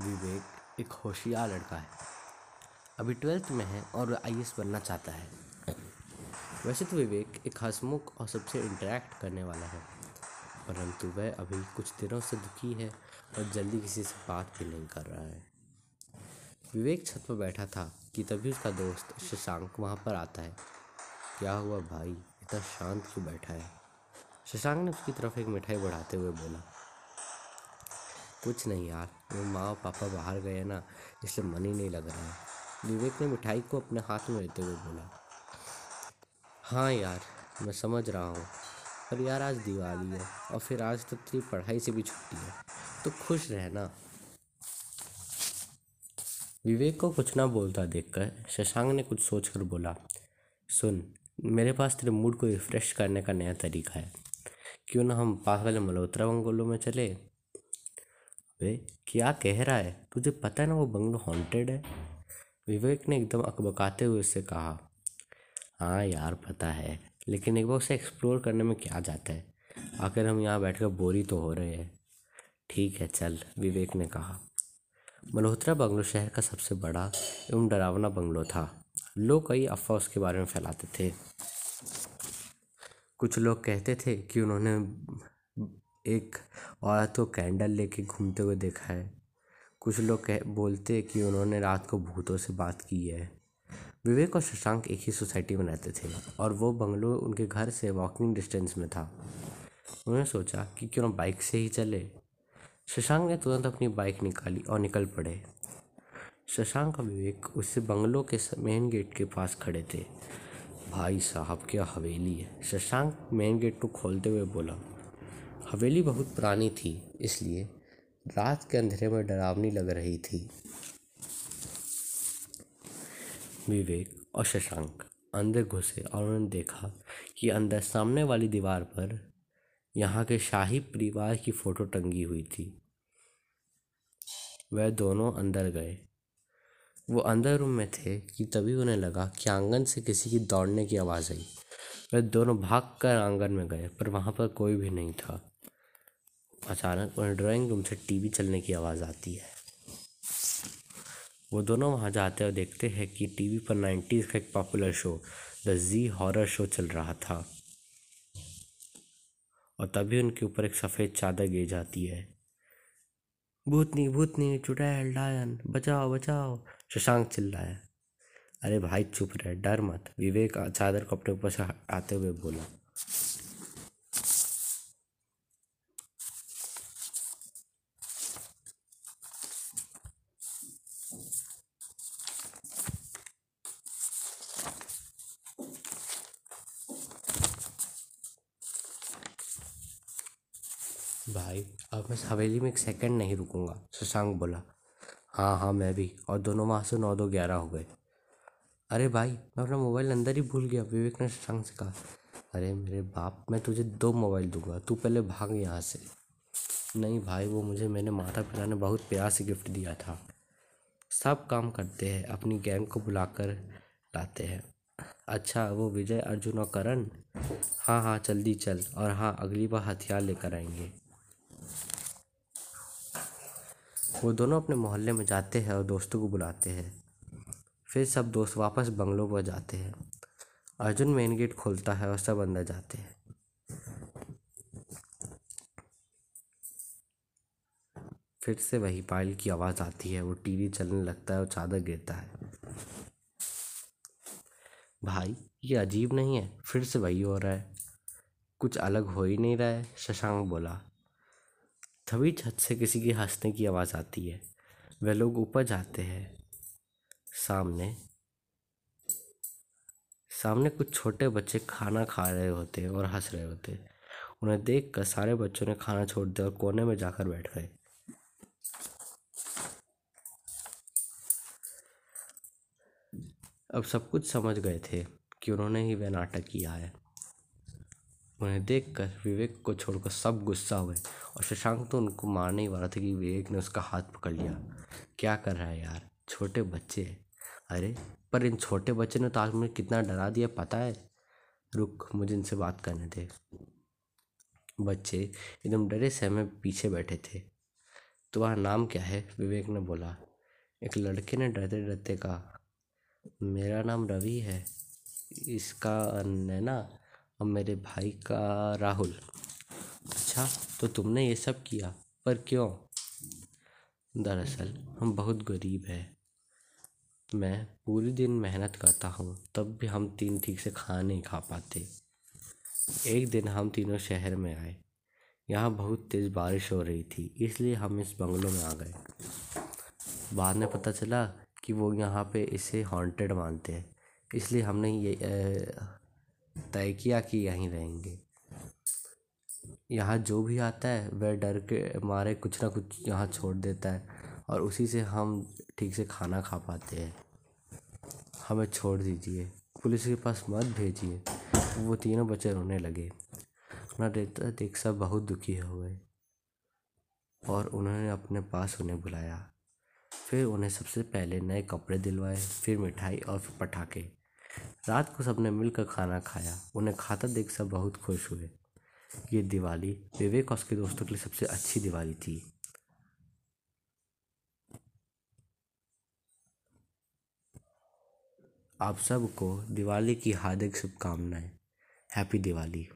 विवेक एक होशियार लड़का है। अभी ट्वेल्थ में है और वह आई बनना चाहता है। वैसे तो विवेक एक हंसमुख और सबसे इंटरेक्ट करने वाला है। परंतु वह अभी कुछ दिनों से दुखी है और जल्दी किसी से बात भी नहीं कर रहा है। विवेक छत पर बैठा था कि तभी उसका दोस्त शशांक वहाँ पर आता है। क्या हुआ भाई? इतना शांत क्यों बैठा है? शशांक ने उसकी तरफ़ एक मिठाई बढ़ाते हुए बोला कुछ नहीं यार, वो माँ और पापा बाहर गए ना, इसलिए मन ही नहीं लग रहा है। विवेक ने मिठाई को अपने हाथ में लेते हुए बोला हाँ यार, मैं समझ रहा हूँ, पर यार आज दिवाली है और फिर आज तो तेरी पढ़ाई से भी छुट्टी है तो खुश रहना। विवेक को कुछ ना बोलता देखकर शशांक ने कुछ सोचकर बोला, सुन, मेरे पास तेरे मूड को रिफ़्रेश करने का नया तरीका है। क्यों ना हम पास वाले मल्होत्रा बंगलों में चले वे क्या कह रहा है? तुझे पता है ना वो बंगलो हॉन्टेड है? विवेक ने एकदम अकबकाते हुए उससे कहा हाँ यार, पता है, लेकिन एक बार उसे एक्सप्लोर करने में क्या जाता है? आखिर हम यहाँ बैठकर बोरी तो हो रहे हैं। ठीक है, चल, विवेक ने कहा। मल्होत्रा बंगलो शहर का सबसे बड़ा एवं डरावना बंगलो था। लोग कई अफवाह उसके बारे में फैलाते थे। कुछ लोग कहते थे कि उन्होंने एक औरत को कैंडल लेके घूमते हुए देखा है। कुछ लोग कह, बोलते हैं कि उन्होंने रात को भूतों से बात की है। विवेक और शशांक एक ही सोसाइटी में रहते थे और वो बंगलो उनके घर से वॉकिंग डिस्टेंस में था। उन्होंने सोचा कि क्यों ना बाइक से ही चले। शशांक ने तुरंत अपनी बाइक निकाली और निकल पड़े। शशांक और विवेक उससे बंगलों के मेन गेट के पास खड़े थे। भाई साहब, क्या हवेली है? शशांक मेन गेट को खोलते हुए बोला हवेली बहुत पुरानी थी, इसलिए रात के अंधेरे में डरावनी लग रही थी। विवेक और शशांक अंदर घुसे और उन्होंने देखा कि अंदर सामने वाली दीवार पर यहाँ के शाही परिवार की फ़ोटो टंगी हुई थी। वह दोनों अंदर गए। वो अंदर रूम में थे कि तभी उन्हें लगा कि आँगन से किसी की दौड़ने की आवाज़ आई। वह दोनों भाग कर आँगन में गए, पर वहाँ पर कोई भी नहीं था। अचानक उन्हें ड्राइंग रूम से टीवी चलने की आवाज़ आती है। वो दोनों वहाँ जाते और देखते हैं कि टीवी पर नाइन्टीज़ का एक popular show, the Zee horror show चल रहा था। और तभी उनके ऊपर एक सफ़ेद चादर गिर जाती है। भूतनी भूतनी, चुड़ैल, डायन, बचाओ बचाओ, शशांक चिल्लाया। अरे भाई, चुप रहे, डर मत। विवेक चादर को अपने ऊपर से आते हुए बोला। भाई, अब मैं हवेली में एक सेकंड नहीं रुकूँगा। शशांक बोला हाँ हाँ मैं भी। और दोनों वहाँ से नौ दो ग्यारह हो गए। अरे भाई, मैं अपना मोबाइल अंदर ही भूल गया, विवेक ने शशांक से कहा। अरे मेरे बाप, मैं तुझे दो मोबाइल दूँगा, तू पहले भाग यहाँ से। नहीं भाई, वो मुझे, मैंने माता पिता ने बहुत प्यार से गिफ्ट दिया था। सब काम करते हैं, अपनी गैंग को बुलाकर लाते हैं। अच्छा वो विजय, अर्जुन और करण? हाँ हाँ जल्दी चल। और हाँ अगली बार हथियार लेकर आएँगे। वो दोनों अपने मोहल्ले में जाते हैं और दोस्तों को बुलाते हैं। फिर सब दोस्त वापस बंगलों पर जाते हैं। अर्जुन मेन गेट खोलता है और सब अंदर जाते हैं। फिर से वही पायल की आवाज़ आती है। वो टीवी चलने लगता है और चादर गिरता है। भाई, ये अजीब नहीं है? फिर से वही हो रहा है। कुछ अलग हो ही नहीं रहा है, शशांक बोला। तभी छत से किसी की हंसने की आवाज़ आती है। वह लोग ऊपर जाते हैं। सामने सामने कुछ छोटे बच्चे खाना खा रहे होते और हंस रहे होते उन्हें देखकर सारे बच्चों ने खाना छोड़ दिया और कोने में जाकर बैठ गए। अब सब कुछ समझ गए थे कि उन्होंने ही वह नाटक किया है। उन्हें देखकर विवेक को छोड़कर सब गुस्सा हुए और शशांक तो उनको मारने ही वाला था कि विवेक ने उसका हाथ पकड़ लिया। क्या कर रहा है यार? छोटे बच्चे। अरे, पर इन छोटे बच्चे ने तो आज मुझे कितना डरा दिया, पता है? रुक, मुझे इनसे बात करने दे। बच्चे, एकदम डरे सहमे पीछे बैठे थे। तुम्हारा नाम क्या है? विवेक ने बोला। एक लड़के ने डरते डरते कहा। मेरा नाम रवि है। इसका नैना और मेरे भाई का राहुल। अच्छा तो तुमने ये सब किया, पर क्यों? दरअसल, हम बहुत गरीब हैं। मैं पूरी दिन मेहनत करता हूँ, तब भी हम तीन ठीक से खाना नहीं खा पाते। एक दिन हम तीनों शहर में आए। यहाँ बहुत तेज़ बारिश हो रही थी, इसलिए हम इस बंगलों में आ गए। बाद में पता चला कि वो यहाँ पे इसे हॉन्टेड मानते हैं। इसलिए हमने ये तय किया कि यहीं रहेंगे। यहाँ जो भी आता है, वह डर के मारे कुछ ना कुछ यहाँ छोड़ देता है और उसी से हम ठीक से खाना खा पाते हैं। हमें छोड़ दीजिए, पुलिस के पास मत भेजिए, वो तीनों बच्चे रोने लगे। ना देखता देख सब बहुत दुखी हुए और उन्होंने अपने पास उन्हें बुलाया। फिर उन्हें सबसे पहले नए कपड़े दिलवाए, फिर मिठाई और फिर पटाखे। रात को सबने मिलकर खाना खाया। उन्हें खाता देख सब बहुत खुश हुए। ये दिवाली विवेक और उसके दोस्तों के लिए सबसे अच्छी दिवाली थी। आप सबको दिवाली की हार्दिक शुभकामनाएँ। हैप्पी दिवाली।